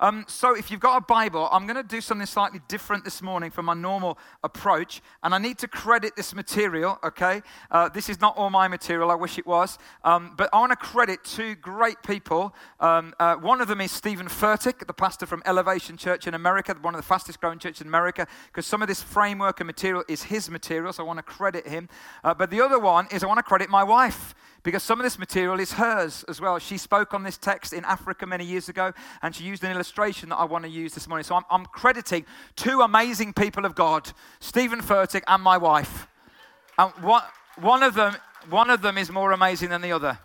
Um, so, if you've got a Bible, I'm going to do something slightly different this morning from my normal approach. And I need to credit this material, okay? Uh, this is not all my material, I wish it was. Um, but I want to credit two great people. Um, uh, one of them is Stephen Furtick, the pastor from Elevation Church in America, one of the fastest growing churches in America, because some of this framework and material is his material, so I want to credit him. Uh, but the other one is I want to credit my wife because some of this material is hers as well. She spoke on this text in Africa many years ago, and she used an illustration that I want to use this morning. So I'm, I'm crediting two amazing people of God, Stephen Furtick and my wife. And one, one, of them, one of them is more amazing than the other.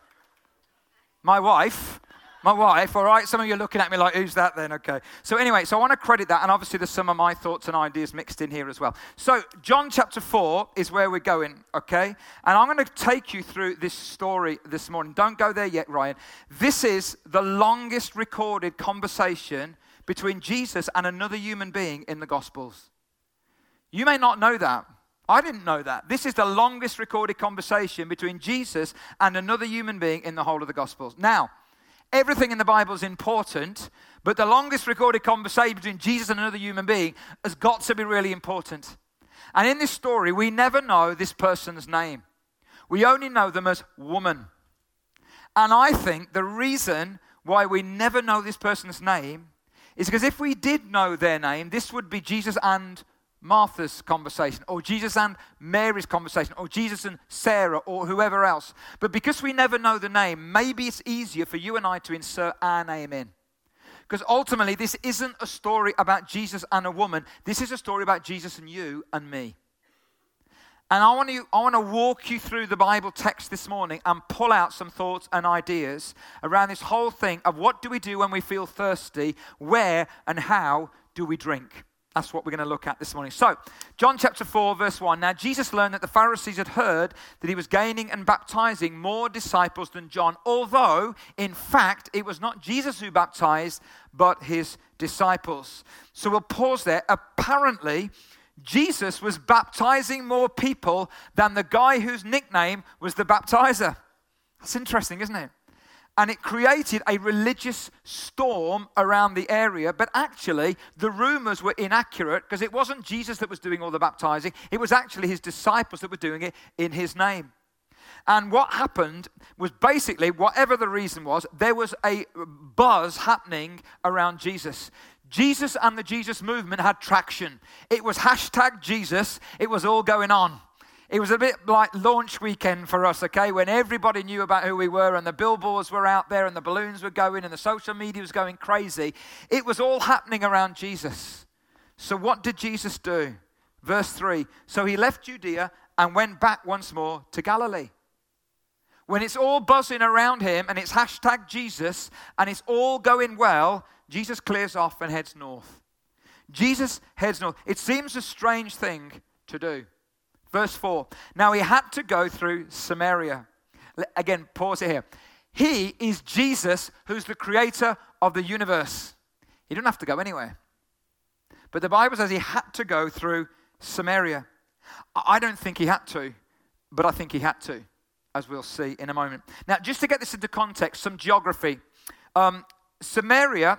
My wife my wife, all right? Some of you are looking at me like, who's that then? Okay. So, anyway, so I want to credit that, and obviously there's some of my thoughts and ideas mixed in here as well. So, John chapter 4 is where we're going, okay? And I'm going to take you through this story this morning. Don't go there yet, Ryan. This is the longest recorded conversation between Jesus and another human being in the Gospels. You may not know that. I didn't know that. This is the longest recorded conversation between Jesus and another human being in the whole of the Gospels. Now, Everything in the Bible is important, but the longest recorded conversation between Jesus and another human being has got to be really important. And in this story, we never know this person's name. We only know them as woman. And I think the reason why we never know this person's name is because if we did know their name, this would be Jesus and Martha's conversation, or Jesus and Mary's conversation, or Jesus and Sarah, or whoever else. But because we never know the name, maybe it's easier for you and I to insert our name in. Because ultimately, this isn't a story about Jesus and a woman. This is a story about Jesus and you and me. And I want, to, I want to walk you through the Bible text this morning and pull out some thoughts and ideas around this whole thing of what do we do when we feel thirsty, where and how do we drink. That's what we're going to look at this morning. So, John chapter 4, verse 1. Now, Jesus learned that the Pharisees had heard that he was gaining and baptizing more disciples than John, although, in fact, it was not Jesus who baptized, but his disciples. So, we'll pause there. Apparently, Jesus was baptizing more people than the guy whose nickname was the baptizer. That's interesting, isn't it? And it created a religious storm around the area. But actually, the rumors were inaccurate because it wasn't Jesus that was doing all the baptizing, it was actually his disciples that were doing it in his name. And what happened was basically, whatever the reason was, there was a buzz happening around Jesus. Jesus and the Jesus movement had traction. It was hashtag Jesus, it was all going on. It was a bit like launch weekend for us, okay, when everybody knew about who we were and the billboards were out there and the balloons were going and the social media was going crazy. It was all happening around Jesus. So, what did Jesus do? Verse 3 So he left Judea and went back once more to Galilee. When it's all buzzing around him and it's hashtag Jesus and it's all going well, Jesus clears off and heads north. Jesus heads north. It seems a strange thing to do. Verse 4. Now he had to go through Samaria. Again, pause it here. He is Jesus, who's the creator of the universe. He didn't have to go anywhere. But the Bible says he had to go through Samaria. I don't think he had to, but I think he had to, as we'll see in a moment. Now, just to get this into context, some geography. Um, Samaria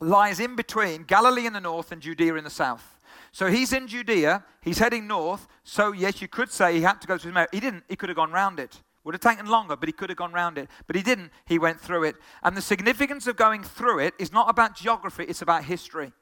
lies in between Galilee in the north and Judea in the south. So he's in Judea, he's heading north. So, yes, you could say he had to go through Samaria. He didn't, he could have gone round it. Would have taken longer, but he could have gone round it. But he didn't, he went through it. And the significance of going through it is not about geography, it's about history.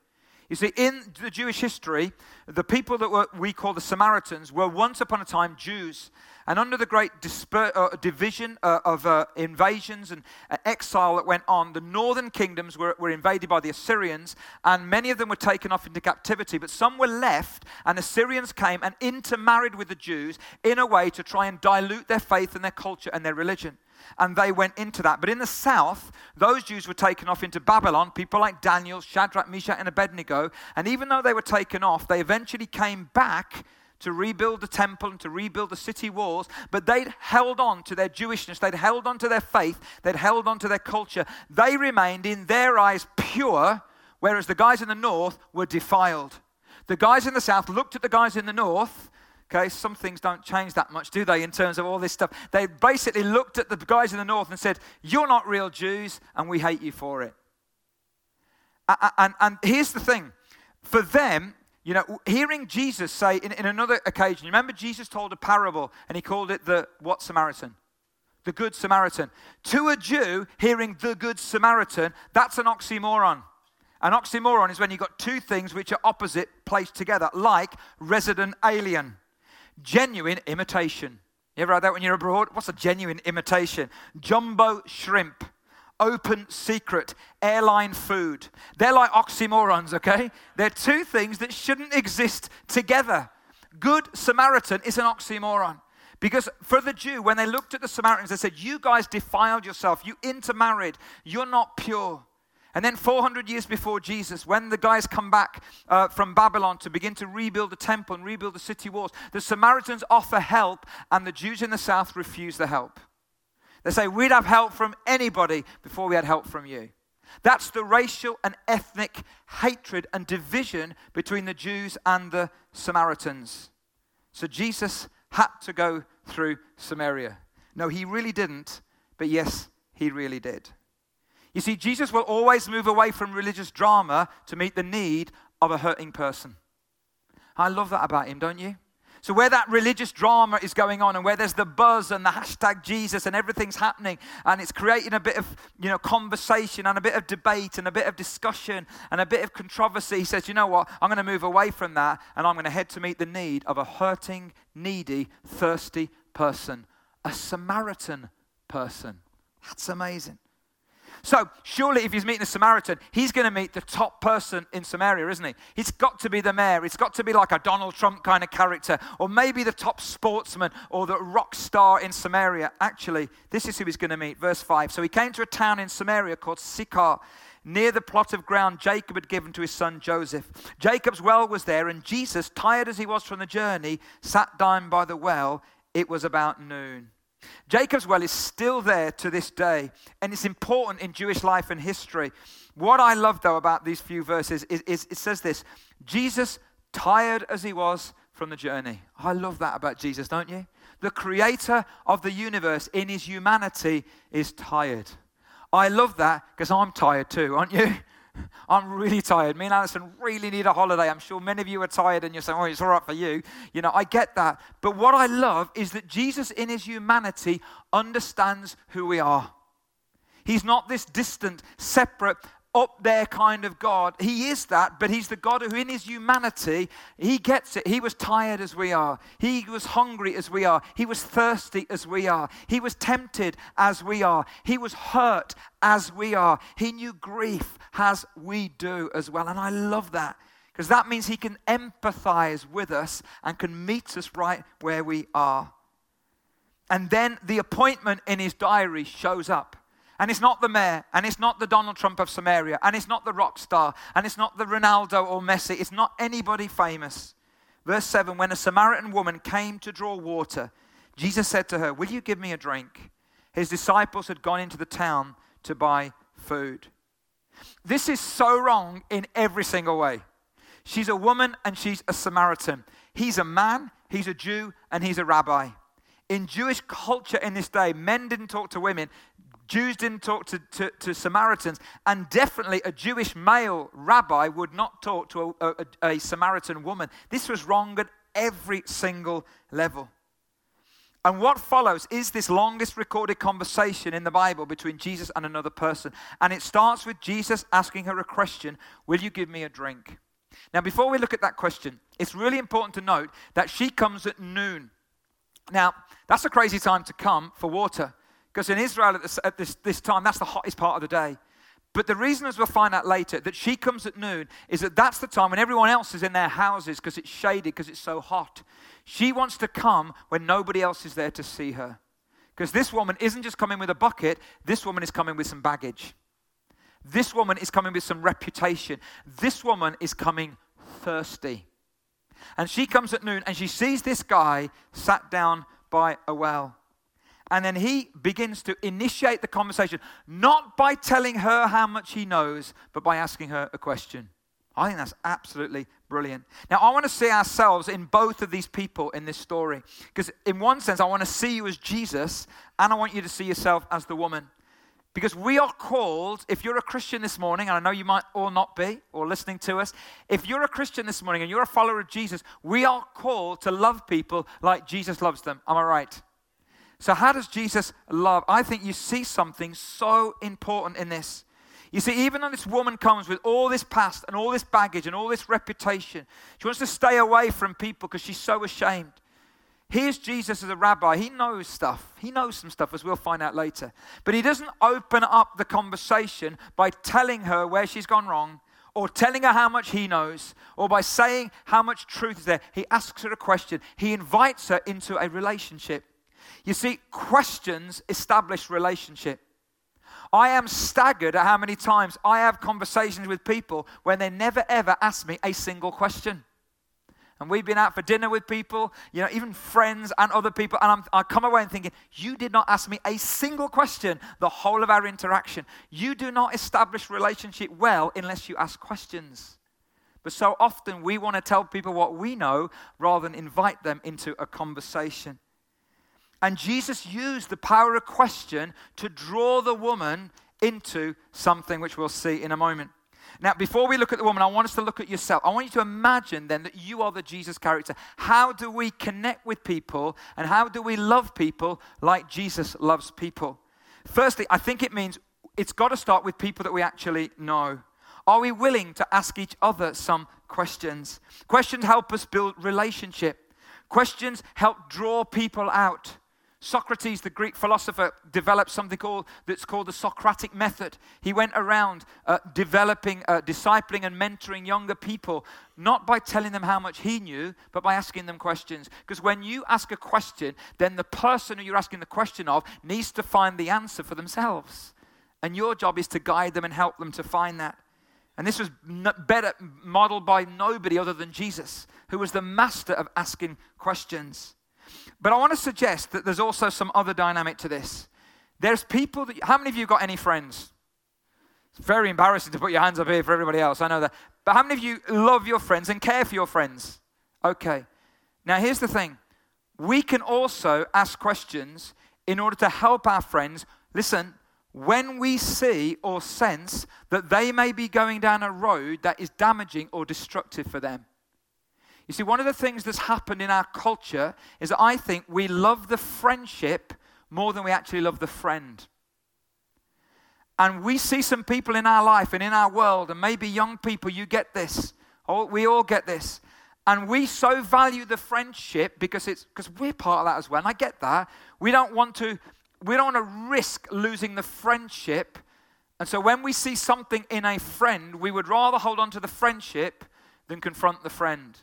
You see, in the Jewish history, the people that were, we call the Samaritans were once upon a time Jews. And under the great disper- uh, division uh, of uh, invasions and uh, exile that went on, the northern kingdoms were, were invaded by the Assyrians, and many of them were taken off into captivity. But some were left, and Assyrians came and intermarried with the Jews in a way to try and dilute their faith and their culture and their religion and they went into that. But in the south, those Jews were taken off into Babylon, people like Daniel, Shadrach, Meshach, and Abednego. And even though they were taken off, they eventually came back to rebuild the temple and to rebuild the city walls, but they'd held on to their Jewishness, they'd held on to their faith, they'd held on to their culture. They remained, in their eyes, pure, whereas the guys in the north were defiled. The guys in the south looked at the guys in the north. Okay, some things don't change that much, do they, in terms of all this stuff? They basically looked at the guys in the north and said, You're not real Jews, and we hate you for it. And, and here's the thing for them, you know, hearing Jesus say in, in another occasion, remember Jesus told a parable and he called it the what Samaritan? The Good Samaritan. To a Jew, hearing the Good Samaritan, that's an oxymoron. An oxymoron is when you've got two things which are opposite placed together, like resident alien. Genuine imitation. You ever had that when you're abroad? What's a genuine imitation? Jumbo shrimp open secret, airline food. They're like oxymorons, okay? They're two things that shouldn't exist together. Good Samaritan is an oxymoron. Because for the Jew, when they looked at the Samaritans, they said, You guys defiled yourself. You intermarried. You're not pure. And then 400 years before Jesus, when the guys come back uh, from Babylon to begin to rebuild the temple and rebuild the city walls, the Samaritans offer help, and the Jews in the south refuse the help. They say, We'd have help from anybody before we had help from you. That's the racial and ethnic hatred and division between the Jews and the Samaritans. So Jesus had to go through Samaria. No, he really didn't, but yes, he really did. You see, Jesus will always move away from religious drama to meet the need of a hurting person. I love that about him, don't you? So, where that religious drama is going on and where there's the buzz and the hashtag Jesus and everything's happening and it's creating a bit of you know, conversation and a bit of debate and a bit of discussion and a bit of controversy, he says, You know what? I'm going to move away from that and I'm going to head to meet the need of a hurting, needy, thirsty person, a Samaritan person. That's amazing. So, surely, if he's meeting a Samaritan, he's going to meet the top person in Samaria, isn't he? He's got to be the mayor. It's got to be like a Donald Trump kind of character, or maybe the top sportsman or the rock star in Samaria. Actually, this is who he's going to meet. Verse 5. So, he came to a town in Samaria called Sychar near the plot of ground Jacob had given to his son Joseph. Jacob's well was there, and Jesus, tired as he was from the journey, sat down by the well. It was about noon. Jacob's well is still there to this day, and it's important in Jewish life and history. What I love, though, about these few verses is, is it says this Jesus, tired as he was from the journey. I love that about Jesus, don't you? The creator of the universe in his humanity is tired. I love that because I'm tired too, aren't you? I'm really tired. Me and Alison really need a holiday. I'm sure many of you are tired and you're saying, oh, it's all right for you. You know, I get that. But what I love is that Jesus, in his humanity, understands who we are. He's not this distant, separate, up there kind of God. He is that, but he's the God who, in his humanity, he gets it. He was tired as we are. He was hungry as we are. He was thirsty as we are. He was tempted as we are. He was hurt as we are. He knew grief as we do as well. And I love that because that means he can empathize with us and can meet us right where we are. And then the appointment in his diary shows up. And it's not the mayor, and it's not the Donald Trump of Samaria, and it's not the rock star, and it's not the Ronaldo or Messi. It's not anybody famous. Verse 7 When a Samaritan woman came to draw water, Jesus said to her, Will you give me a drink? His disciples had gone into the town to buy food. This is so wrong in every single way. She's a woman and she's a Samaritan. He's a man, he's a Jew, and he's a rabbi. In Jewish culture in this day, men didn't talk to women, Jews didn't talk to, to, to, Samaritans, and definitely a Jewish male rabbi would not talk to a, a, a Samaritan woman. This was wrong at every single level. And what follows is this longest recorded conversation in the Bible between Jesus and another person. And it starts with Jesus asking her a question Will you give me a drink? Now, before we look at that question, it's really important to note that she comes at noon. Now, that's a crazy time to come for water. Because in Israel at, this, at this, this time, that's the hottest part of the day. But the reason, as we'll find out later, that she comes at noon is that that's the time when everyone else is in their houses because it's shaded, because it's so hot. She wants to come when nobody else is there to see her. Because this woman isn't just coming with a bucket, this woman is coming with some baggage. This woman is coming with some reputation. This woman is coming thirsty. And she comes at noon and she sees this guy sat down by a well. And then he begins to initiate the conversation, not by telling her how much he knows, but by asking her a question. I think that's absolutely brilliant. Now, I want to see ourselves in both of these people in this story. Because, in one sense, I want to see you as Jesus, and I want you to see yourself as the woman. Because we are called, if you're a Christian this morning, and I know you might or not be or listening to us, if you're a Christian this morning and you're a follower of Jesus, we are called to love people like Jesus loves them. Am I right? So, how does Jesus love? I think you see something so important in this. You see, even though this woman comes with all this past and all this baggage and all this reputation, she wants to stay away from people because she's so ashamed. Here's Jesus as a rabbi. He knows stuff. He knows some stuff, as we'll find out later. But he doesn't open up the conversation by telling her where she's gone wrong or telling her how much he knows or by saying how much truth is there. He asks her a question, he invites her into a relationship. You see, questions establish relationship. I am staggered at how many times I have conversations with people when they never ever ask me a single question. And we've been out for dinner with people, you know, even friends and other people. And I'm, I come away and thinking, you did not ask me a single question the whole of our interaction. You do not establish relationship well unless you ask questions. But so often we want to tell people what we know rather than invite them into a conversation. And Jesus used the power of question to draw the woman into something which we'll see in a moment. Now, before we look at the woman, I want us to look at yourself. I want you to imagine then that you are the Jesus character. How do we connect with people and how do we love people like Jesus loves people? Firstly, I think it means it's got to start with people that we actually know. Are we willing to ask each other some questions? Questions help us build relationship. Questions help draw people out. Socrates, the Greek philosopher, developed something called, that's called the Socratic method. He went around uh, developing, uh, discipling, and mentoring younger people, not by telling them how much he knew, but by asking them questions. Because when you ask a question, then the person who you're asking the question of needs to find the answer for themselves. And your job is to guide them and help them to find that. And this was better modeled by nobody other than Jesus, who was the master of asking questions. But I want to suggest that there's also some other dynamic to this. There's people that, how many of you got any friends? It's very embarrassing to put your hands up here for everybody else, I know that. But how many of you love your friends and care for your friends? Okay. Now, here's the thing we can also ask questions in order to help our friends. Listen, when we see or sense that they may be going down a road that is damaging or destructive for them. You see, one of the things that's happened in our culture is that I think we love the friendship more than we actually love the friend. And we see some people in our life and in our world, and maybe young people, you get this. Oh, we all get this. And we so value the friendship because it's because we're part of that as well. And I get that. We don't want to, we don't want to risk losing the friendship. And so when we see something in a friend, we would rather hold on to the friendship than confront the friend.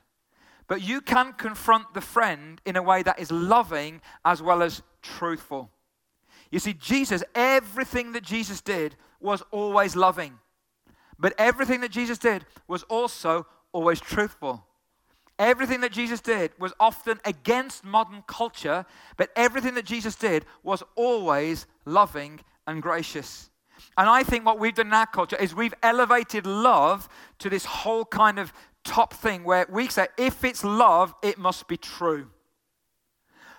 But you can confront the friend in a way that is loving as well as truthful. You see, Jesus, everything that Jesus did was always loving. But everything that Jesus did was also always truthful. Everything that Jesus did was often against modern culture, but everything that Jesus did was always loving and gracious. And I think what we've done in our culture is we've elevated love to this whole kind of top thing where we say, if it's love, it must be true.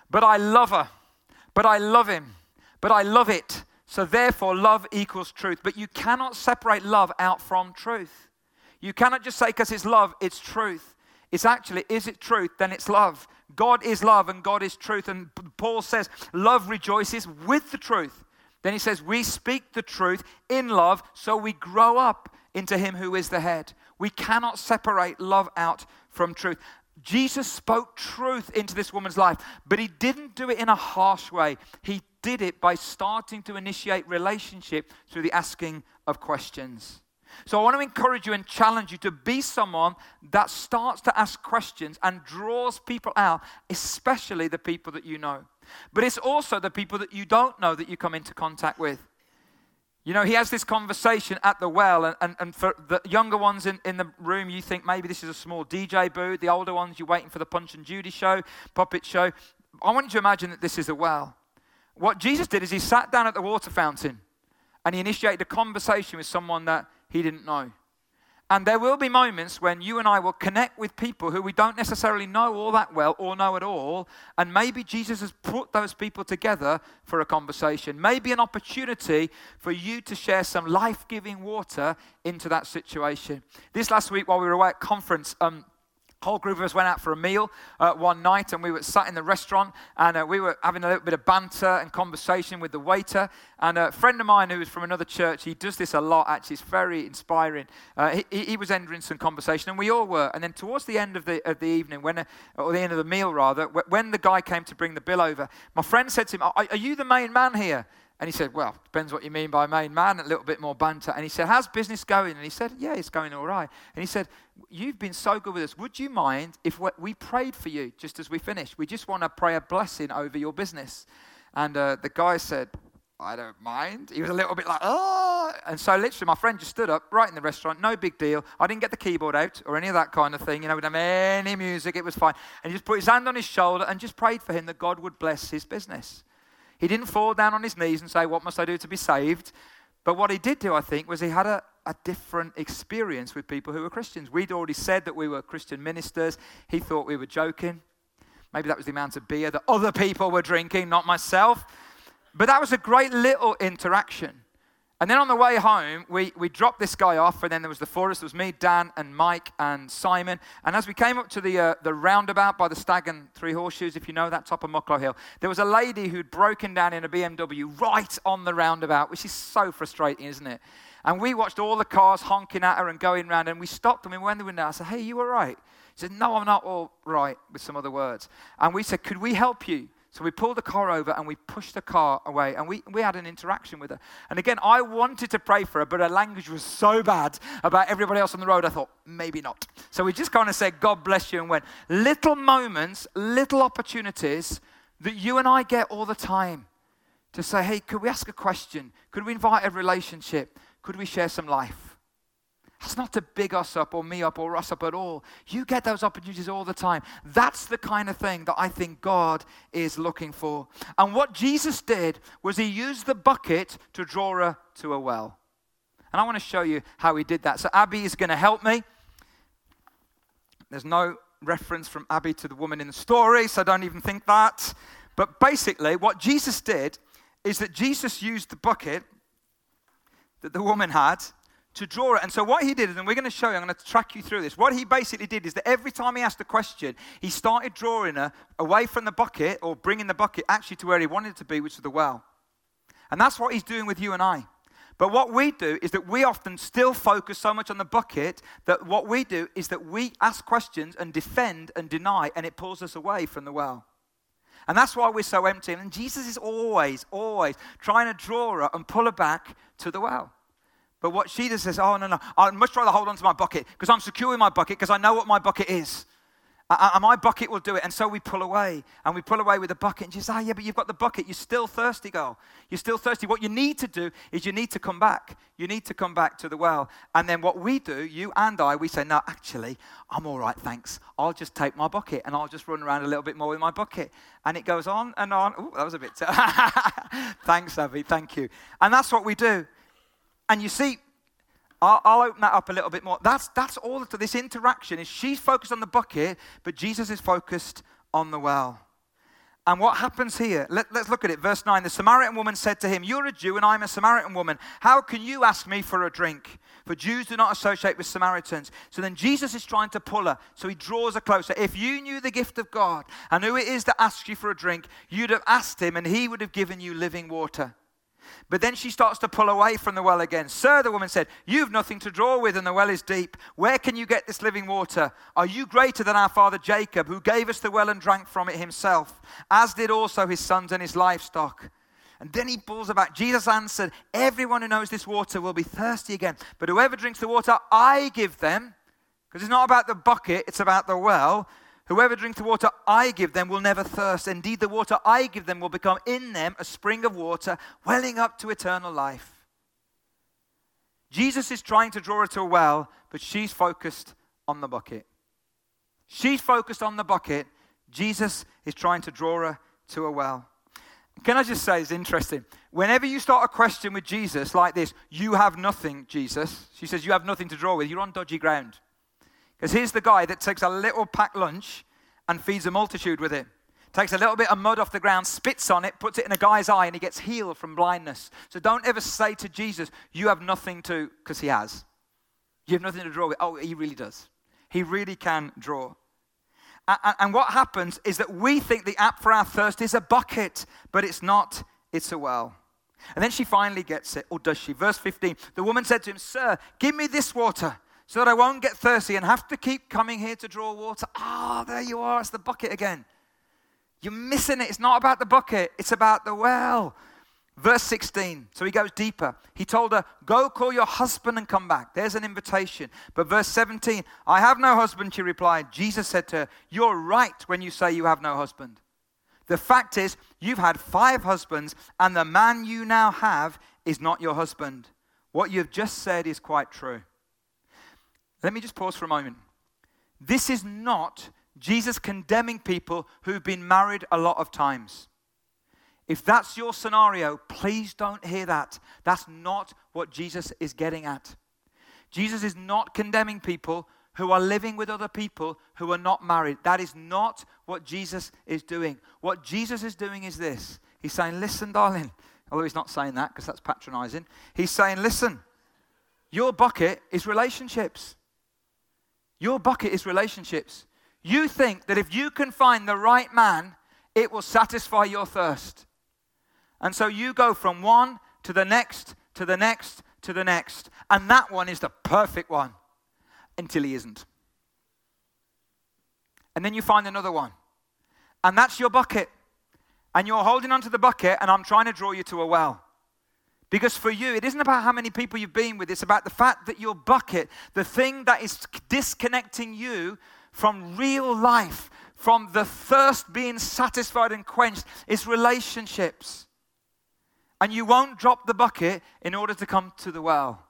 But I love her, but I love him, but I love it. So therefore, love equals truth. But you cannot separate love out from truth. You cannot just say, because it's love, it's truth. It's actually, is it truth? Then it's love. God is love and God is truth. And Paul says, love rejoices with the truth. Then he says, we speak the truth in love so we grow up into him who is the head. We cannot separate love out from truth. Jesus spoke truth into this woman's life, but he didn't do it in a harsh way. He did it by starting to initiate relationship through the asking of questions. So I want to encourage you and challenge you to be someone that starts to ask questions and draws people out, especially the people that you know. But it's also the people that you don't know that you come into contact with. You know, he has this conversation at the well, and, and, and for the younger ones in, in the room, you think maybe this is a small DJ booth. The older ones, you're waiting for the Punch and Judy show, puppet show. I want you to imagine that this is a well. What Jesus did is he sat down at the water fountain and he initiated a conversation with someone that he didn't know. And there will be moments when you and I will connect with people who we don't necessarily know all that well or know at all. And maybe Jesus has put those people together for a conversation. Maybe an opportunity for you to share some life giving water into that situation. This last week, while we were away at conference, um, whole group of us went out for a meal uh, one night and we were sat in the restaurant and uh, we were having a little bit of banter and conversation with the waiter. And a friend of mine who was from another church he does this a lot actually. It's very inspiring. Uh, he, he, was entering some conversation and we all were. And then towards the end of the, of the evening when uh, or the end of the meal rather when the guy came to bring the bill over my friend said to him are, are you the main man here and he said, Well, depends what you mean by main man, a little bit more banter. And he said, How's business going? And he said, Yeah, it's going all right. And he said, You've been so good with us. Would you mind if we prayed for you just as we finish? We just want to pray a blessing over your business. And uh, the guy said, I don't mind. He was a little bit like, oh. And so literally my friend just stood up right in the restaurant, no big deal. I didn't get the keyboard out or any of that kind of thing. You know, we didn't have any music, it was fine. And he just put his hand on his shoulder and just prayed for him that God would bless his business. He didn't fall down on his knees and say, What must I do to be saved? But what he did do, I think, was he had a, a different experience with people who were Christians. We'd already said that we were Christian ministers. He thought we were joking. Maybe that was the amount of beer that other people were drinking, not myself. But that was a great little interaction. And then on the way home, we, we dropped this guy off, and then there was the of us. There was me, Dan, and Mike, and Simon. And as we came up to the, uh, the roundabout by the Stag and Three Horseshoes, if you know that top of Mucklow Hill, there was a lady who'd broken down in a BMW right on the roundabout, which is so frustrating, isn't it? And we watched all the cars honking at her and going round, and we stopped them and we went in the window. I said, Hey, you all right? He said, No, I'm not all right, with some other words. And we said, Could we help you? So we pulled the car over and we pushed the car away and we, we had an interaction with her. And again, I wanted to pray for her, but her language was so bad about everybody else on the road, I thought, maybe not. So we just kind of said, God bless you, and went. Little moments, little opportunities that you and I get all the time to say, hey, could we ask a question? Could we invite a relationship? Could we share some life? That's not to big us up or me up or us up at all. You get those opportunities all the time. That's the kind of thing that I think God is looking for. And what Jesus did was he used the bucket to draw her to a well. And I want to show you how he did that. So Abby is going to help me. There's no reference from Abby to the woman in the story, so don't even think that. But basically, what Jesus did is that Jesus used the bucket that the woman had to draw it. And so what he did, and we're going to show you, I'm going to track you through this. What he basically did is that every time he asked a question, he started drawing her away from the bucket or bringing the bucket actually to where he wanted it to be, which was the well. And that's what he's doing with you and I. But what we do is that we often still focus so much on the bucket that what we do is that we ask questions and defend and deny, and it pulls us away from the well. And that's why we're so empty. And Jesus is always, always trying to draw her and pull her back to the well. But what she does says, oh, no, no, I'd much rather hold on to my bucket because I'm secure in my bucket because I know what my bucket is. And my bucket will do it. And so we pull away and we pull away with the bucket. And she says, oh, yeah, but you've got the bucket. You're still thirsty, girl. You're still thirsty. What you need to do is you need to come back. You need to come back to the well. And then what we do, you and I, we say, no, actually, I'm all right, thanks. I'll just take my bucket and I'll just run around a little bit more with my bucket. And it goes on and on. Oh, that was a bit. T- thanks, Abby. Thank you. And that's what we do. And you see, I'll, I'll, open that up a little bit more. That's, that's all to this interaction is she's focused on the bucket, but Jesus is focused on the well. And what happens here? Let, us look at it. Verse 9 The Samaritan woman said to him, You're a Jew and I'm a Samaritan woman. How can you ask me for a drink? For Jews do not associate with Samaritans. So then Jesus is trying to pull her. So he draws her closer. If you knew the gift of God and who it is that asks you for a drink, you'd have asked him and he would have given you living water. But then she starts to pull away from the well again. Sir, the woman said, You've nothing to draw with, and the well is deep. Where can you get this living water? Are you greater than our father Jacob, who gave us the well and drank from it himself, as did also his sons and his livestock? And then he pulls about. Jesus answered, Everyone who knows this water will be thirsty again. But whoever drinks the water I give them, because it's not about the bucket, it's about the well Whoever drinks the water I give them will never thirst. Indeed, the water I give them will become in them a spring of water welling up to eternal life. Jesus is trying to draw her to a well, but she's focused on the bucket. She's focused on the bucket. Jesus is trying to draw her to a well. can I just say it's interesting? Whenever you start a question with Jesus like this, you have nothing, Jesus. She says, You have nothing to draw with. You're on dodgy ground. Because here's the guy that takes a little packed lunch and feeds a multitude with it. Takes a little bit of mud off the ground, spits on it, puts it in a guy's eye, and he gets healed from blindness. So don't ever say to Jesus, You have nothing to, because he has. You have nothing to draw with. Oh, he really does. He really can draw. And what happens is that we think the app for our thirst is a bucket, but it's not, it's a well. And then she finally gets it, or does she? Verse 15 The woman said to him, Sir, give me this water so that I won't get thirsty and have to keep coming here to draw water. Ah, oh, there you are, it's the bucket again. You're missing it. It's not about the bucket, it's about the well. Verse 16, so he goes deeper. He told her, Go call your husband and come back. There's an invitation. But verse 17, I have no husband, she replied. Jesus said to her, You're right when you say you have no husband. The fact is, you've had five husbands, and the man you now have is not your husband. What you've just said is quite true. Let me just pause for a moment. This is not Jesus condemning people who've been married a lot of times. If that's your scenario, please don't hear that. That's not what Jesus is getting at. Jesus is not condemning people who are living with other people who are not married. That is not what Jesus is doing. What Jesus is doing is this He's saying, Listen, darling, although he's not saying that because that's patronizing. He's saying, Listen, your bucket is relationships. Your bucket is relationships. You think that if you can find the right man, it will satisfy your thirst. And so you go from one to the next, to the next, to the next. And that one is the perfect one until he isn't. And then you find another one. And that's your bucket. And you're holding onto the bucket, and I'm trying to draw you to a well. Because for you, it isn't about how many people you've been with, it's about the fact that your bucket, the thing that is disconnecting you from real life, from the thirst being satisfied and quenched, is relationships. And you won't drop the bucket in order to come to the well.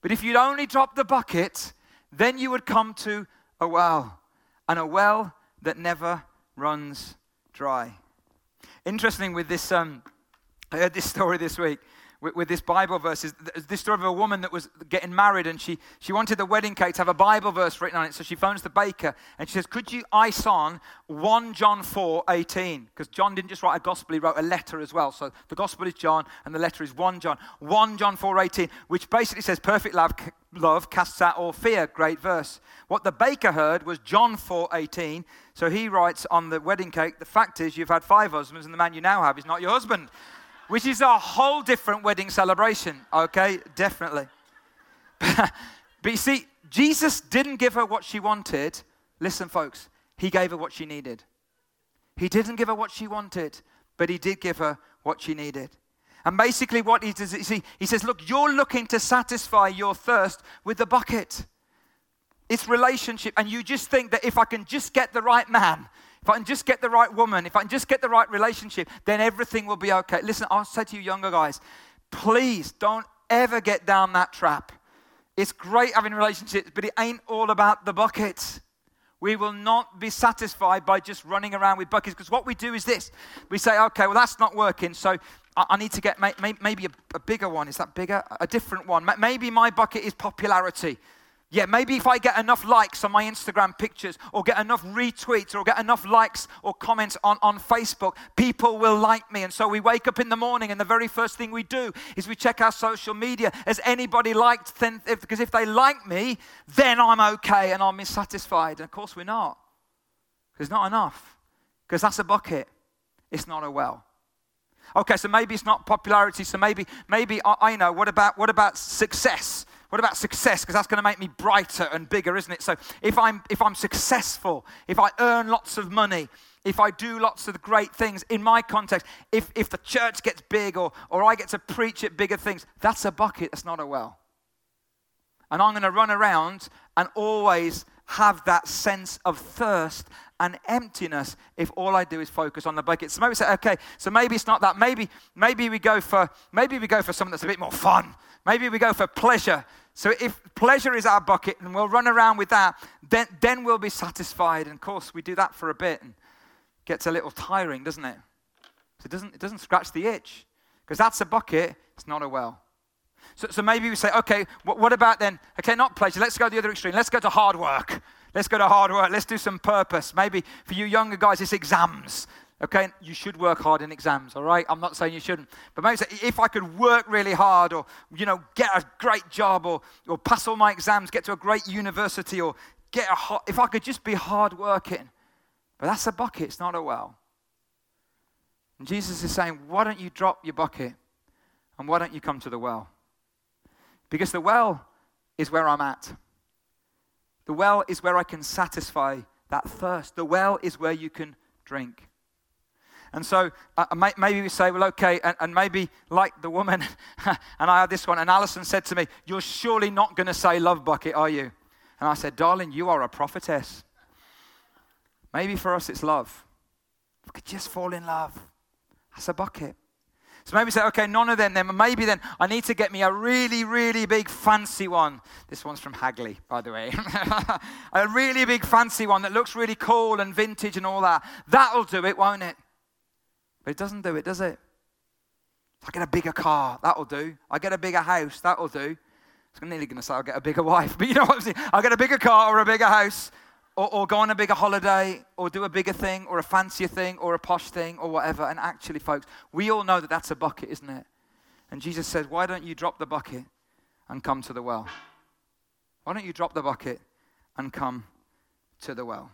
But if you'd only drop the bucket, then you would come to a well, and a well that never runs dry. Interesting with this, um, I heard this story this week with, with, this Bible verse is this story of a woman that was getting married and she, she wanted the wedding cake to have a Bible verse written on it. So she phones the baker and she says, Could you ice on 1 John 4 18? Because John didn't just write a gospel, he wrote a letter as well. So the gospel is John and the letter is 1 John. 1 John 4 18, which basically says, Perfect love, love casts out all fear. Great verse. What the baker heard was John 4 18. So he writes on the wedding cake, The fact is, you've had five husbands and the man you now have is not your husband which is a whole different wedding celebration, okay? Definitely. but you see, Jesus didn't give her what she wanted. Listen, folks, he gave her what she needed. He didn't give her what she wanted, but he did give her what she needed. And basically, what he does, see, he says, Look, you're looking to satisfy your thirst with the bucket. It's relationship. And you just think that if I can just get the right man, if I can just get the right woman, if I can just get the right relationship, then everything will be okay. Listen, I'll say to you, younger guys, please don't ever get down that trap. It's great having relationships, but it ain't all about the buckets. We will not be satisfied by just running around with buckets because what we do is this we say, okay, well, that's not working, so I need to get maybe a, bigger one. Is that bigger? A different one. Maybe my bucket is popularity. Yeah, maybe if I get enough likes on my Instagram pictures, or get enough retweets, or get enough likes or comments on, on Facebook, people will like me. And so we wake up in the morning, and the very first thing we do is we check our social media. Has anybody liked? Then, if, because if they like me, then I'm okay and I'm satisfied. And of course, we're not. Because not enough. Because that's a bucket, it's not a well. Okay, so maybe it's not popularity. So maybe, maybe I, I know. What about what about success? What about success? Because that's going to make me brighter and bigger, isn't it? So if I'm, if I'm successful, if I earn lots of money, if I do lots of great things in my context, if, if the church gets big or, or I get to preach at bigger things, that's a bucket, that's not a well. And I'm going to run around and always have that sense of thirst and emptiness if all I do is focus on the bucket. So maybe say, okay, so maybe it's not that. Maybe, maybe we go for maybe we go for something that's a bit more fun. Maybe we go for pleasure. So if pleasure is our bucket and we'll run around with that, then, then we'll be satisfied. And of course, we do that for a bit and gets a little tiring, doesn't it? So it doesn't, it doesn't scratch the itch. Because that's a bucket, it's not a well. So, so maybe we say, okay, what, what about then? Okay, not pleasure. Let's go to the other extreme. Let's go to hard work. Let's go to hard work. Let's do some purpose. Maybe for you younger guys, it's exams. Okay, you should work hard in exams, all right? I'm not saying you shouldn't. But maybe if I could work really hard or, you know, get a great job or, or pass all my exams, get to a great university or get a hot, if I could just be hard working. But that's a bucket, it's not a well. And Jesus is saying, why don't you drop your bucket and why don't you come to the well? Because the well is where I'm at. The well is where I can satisfy that thirst. The well is where you can drink. And so uh, maybe we say, well, okay, and, and maybe like the woman, and I had this one, and Alison said to me, You're surely not going to say love bucket, are you? And I said, Darling, you are a prophetess. Maybe for us it's love. We could just fall in love. That's a bucket. So maybe say, okay, none of them then. Maybe then I need to get me a really, really big fancy one. This one's from Hagley, by the way. a really big fancy one that looks really cool and vintage and all that. That'll do it, won't it? But it doesn't do it, does it? I get a bigger car, that'll do. I get a bigger house, that'll do. I was nearly going to say I'll get a bigger wife, but you know what I'm saying? I'll get a bigger car or a bigger house, or, or go on a bigger holiday, or do a bigger thing, or a fancier thing, or a posh thing, or whatever. And actually, folks, we all know that that's a bucket, isn't it? And Jesus says, Why don't you drop the bucket and come to the well? Why don't you drop the bucket and come to the well?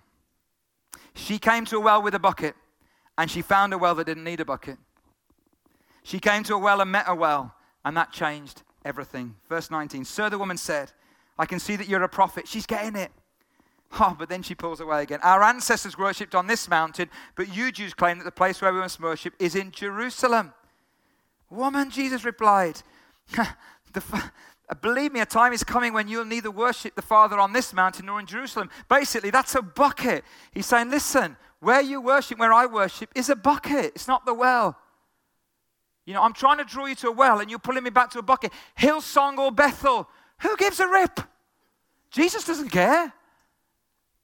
She came to a well with a bucket, and she found a well that didn't need a bucket. She came to a well and met a well, and that changed everything. Verse 19 Sir, the woman said, I can see that you're a prophet. She's getting it. Oh, but then she pulls away again. Our ancestors worshipped on this mountain, but you Jews claim that the place where we must worship is in Jerusalem. Woman, Jesus replied, Believe me, a time is coming when you'll neither worship the Father on this mountain nor in Jerusalem. Basically, that's a bucket. He's saying, Listen, where you worship, where I worship, is a bucket. It's not the well. You know, I'm trying to draw you to a well and you're pulling me back to a bucket. Hillsong or Bethel, who gives a rip? Jesus doesn't care.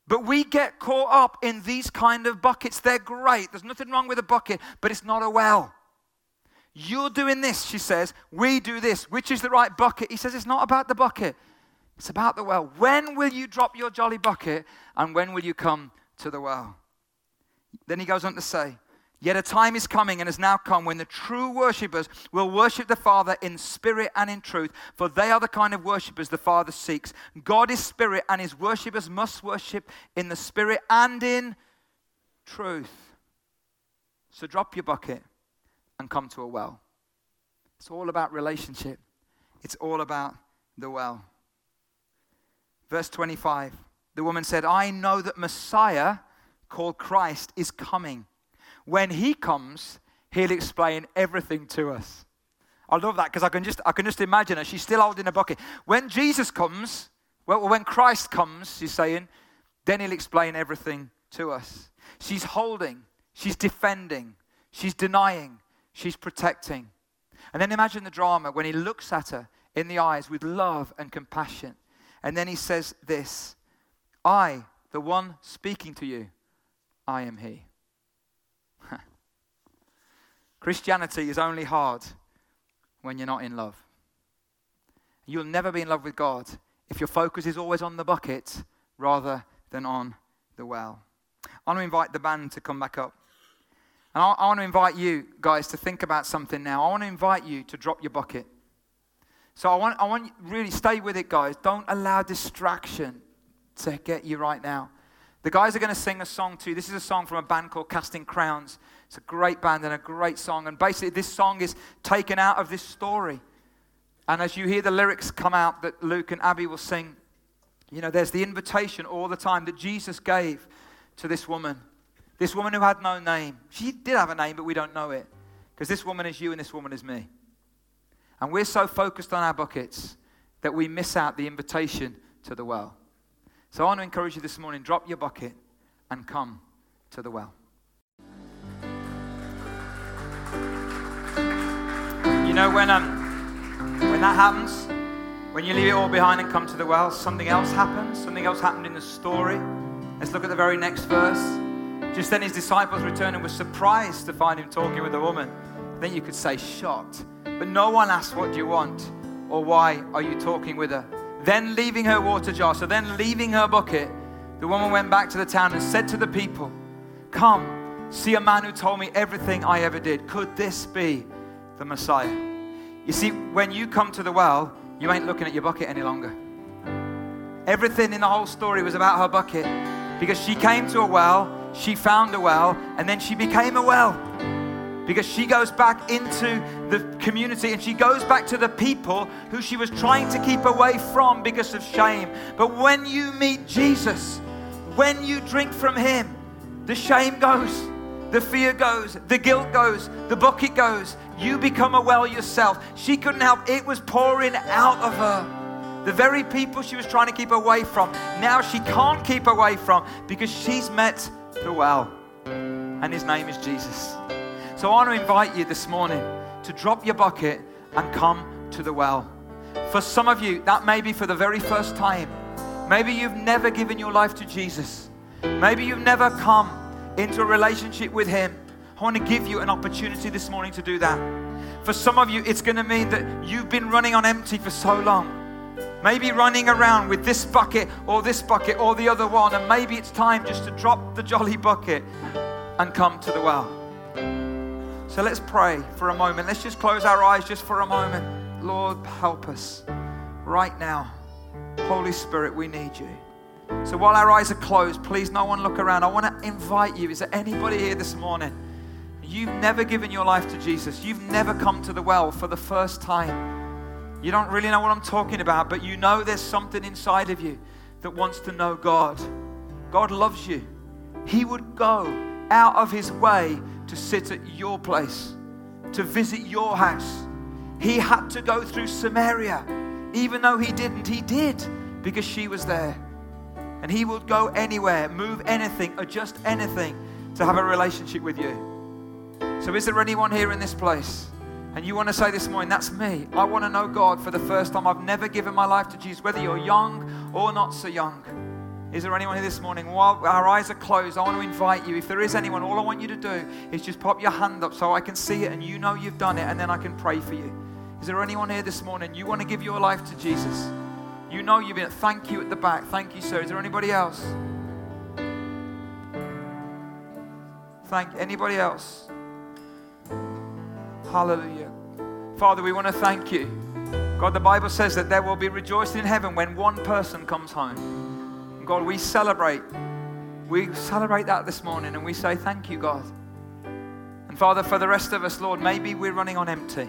But we get caught up in these kind of buckets. They're great. There's nothing wrong with a bucket, but it's not a well. You're doing this, she says. We do this. Which is the right bucket? He says it's not about the bucket, it's about the well. When will you drop your jolly bucket and when will you come to the well? Then he goes on to say, Yet a time is coming and has now come when the true worshippers will worship the Father in spirit and in truth, for they are the kind of worshippers the Father seeks. God is spirit, and his worshippers must worship in the spirit and in truth. So drop your bucket and come to a well. It's all about relationship, it's all about the well. Verse 25 the woman said, I know that Messiah, called Christ, is coming. When he comes, he'll explain everything to us. I love that because I can just I can just imagine her. She's still holding a bucket. When Jesus comes, well, when Christ comes, she's saying, then he'll explain everything to us. She's holding, she's defending, she's denying, she's protecting. And then imagine the drama when he looks at her in the eyes with love and compassion. And then he says this I, the one speaking to you, I am he. Christianity is only hard when you're not in love. You'll never be in love with God if your focus is always on the bucket rather than on the well. I want to invite the band to come back up. And I, I want to invite you guys to think about something now. I want to invite you to drop your bucket. So I want, I want really stay with it, guys. Don't allow distraction to get you right now. The guys are going to sing a song to you. This is a song from a band called Casting Crowns. It's a great band and a great song. And basically, this song is taken out of this story. And as you hear the lyrics come out that Luke and Abby will sing, you know, there's the invitation all the time that Jesus gave to this woman. This woman who had no name. She did have a name, but we don't know it. Because this woman is you and this woman is me. And we're so focused on our buckets that we miss out the invitation to the well. So I want to encourage you this morning drop your bucket and come to the well. You know, when, um, when that happens, when you leave it all behind and come to the well, something else happens. Something else happened in the story. Let's look at the very next verse. Just then his disciples returned and were surprised to find him talking with a woman. Then you could say shocked. But no one asked, What do you want? or Why are you talking with her? Then leaving her water jar, so then leaving her bucket, the woman went back to the town and said to the people, Come, see a man who told me everything I ever did. Could this be the Messiah? You see, when you come to the well, you ain't looking at your bucket any longer. Everything in the whole story was about her bucket because she came to a well, she found a well, and then she became a well. Because she goes back into the community and she goes back to the people who she was trying to keep away from because of shame. But when you meet Jesus, when you drink from Him, the shame goes, the fear goes, the guilt goes, the bucket goes. You become a well yourself. She couldn't help, it was pouring out of her. The very people she was trying to keep away from, now she can't keep away from because she's met the well. And his name is Jesus. So I want to invite you this morning to drop your bucket and come to the well. For some of you, that may be for the very first time. Maybe you've never given your life to Jesus. Maybe you've never come into a relationship with Him. I want to give you an opportunity this morning to do that. For some of you, it's going to mean that you've been running on empty for so long. Maybe running around with this bucket or this bucket or the other one, and maybe it's time just to drop the jolly bucket and come to the well. So let's pray for a moment. Let's just close our eyes just for a moment. Lord, help us right now. Holy Spirit, we need you. So while our eyes are closed, please no one look around. I want to invite you. Is there anybody here this morning? You've never given your life to Jesus. You've never come to the well for the first time. You don't really know what I'm talking about, but you know there's something inside of you that wants to know God. God loves you. He would go out of his way to sit at your place, to visit your house. He had to go through Samaria. Even though he didn't, he did because she was there. And he would go anywhere, move anything, adjust anything to have a relationship with you. So, is there anyone here in this place and you want to say this morning, that's me. I want to know God for the first time. I've never given my life to Jesus, whether you're young or not so young. Is there anyone here this morning? While our eyes are closed, I want to invite you. If there is anyone, all I want you to do is just pop your hand up so I can see it and you know you've done it, and then I can pray for you. Is there anyone here this morning? You want to give your life to Jesus? You know you've been. Thank you at the back. Thank you, sir. Is there anybody else? Thank anybody else? Hallelujah. Father, we want to thank you. God, the Bible says that there will be rejoicing in heaven when one person comes home. God, we celebrate. We celebrate that this morning and we say, Thank you, God. And Father, for the rest of us, Lord, maybe we're running on empty.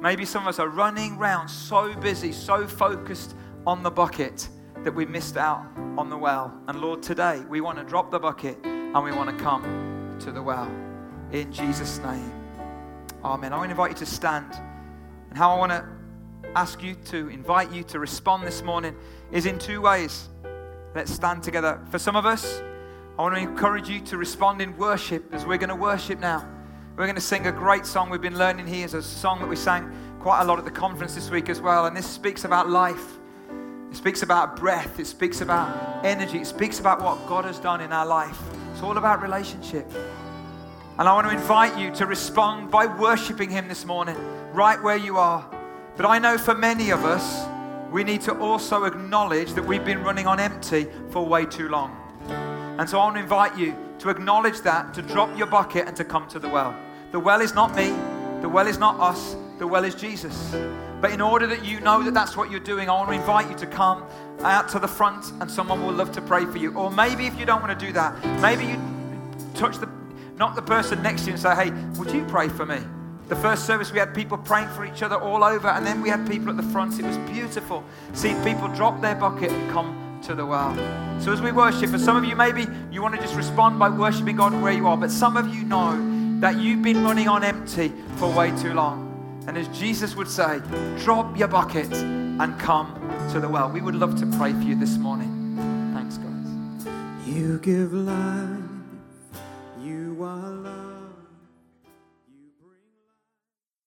Maybe some of us are running round so busy, so focused on the bucket that we missed out on the well. And Lord, today we want to drop the bucket and we want to come to the well. In Jesus' name. Amen. I want to invite you to stand. And how I want to ask you to invite you to respond this morning is in two ways. Let's stand together. For some of us, I want to encourage you to respond in worship as we're going to worship now. We're going to sing a great song we've been learning here. It's a song that we sang quite a lot at the conference this week as well. And this speaks about life. It speaks about breath. It speaks about energy. It speaks about what God has done in our life. It's all about relationship. And I want to invite you to respond by worshiping Him this morning, right where you are. But I know for many of us, we need to also acknowledge that we've been running on empty for way too long. And so I want to invite you to acknowledge that, to drop your bucket and to come to the well. The well is not me, the well is not us, the well is Jesus. But in order that you know that that's what you're doing, I want to invite you to come out to the front and someone will love to pray for you. Or maybe if you don't want to do that, maybe you touch the not the person next to you and say, hey, would you pray for me? The first service, we had people praying for each other all over, and then we had people at the front. It was beautiful seeing people drop their bucket and come to the well. So, as we worship, for some of you, maybe you want to just respond by worshiping God where you are, but some of you know that you've been running on empty for way too long. And as Jesus would say, drop your bucket and come to the well. We would love to pray for you this morning. Thanks, guys. You give life. You are love.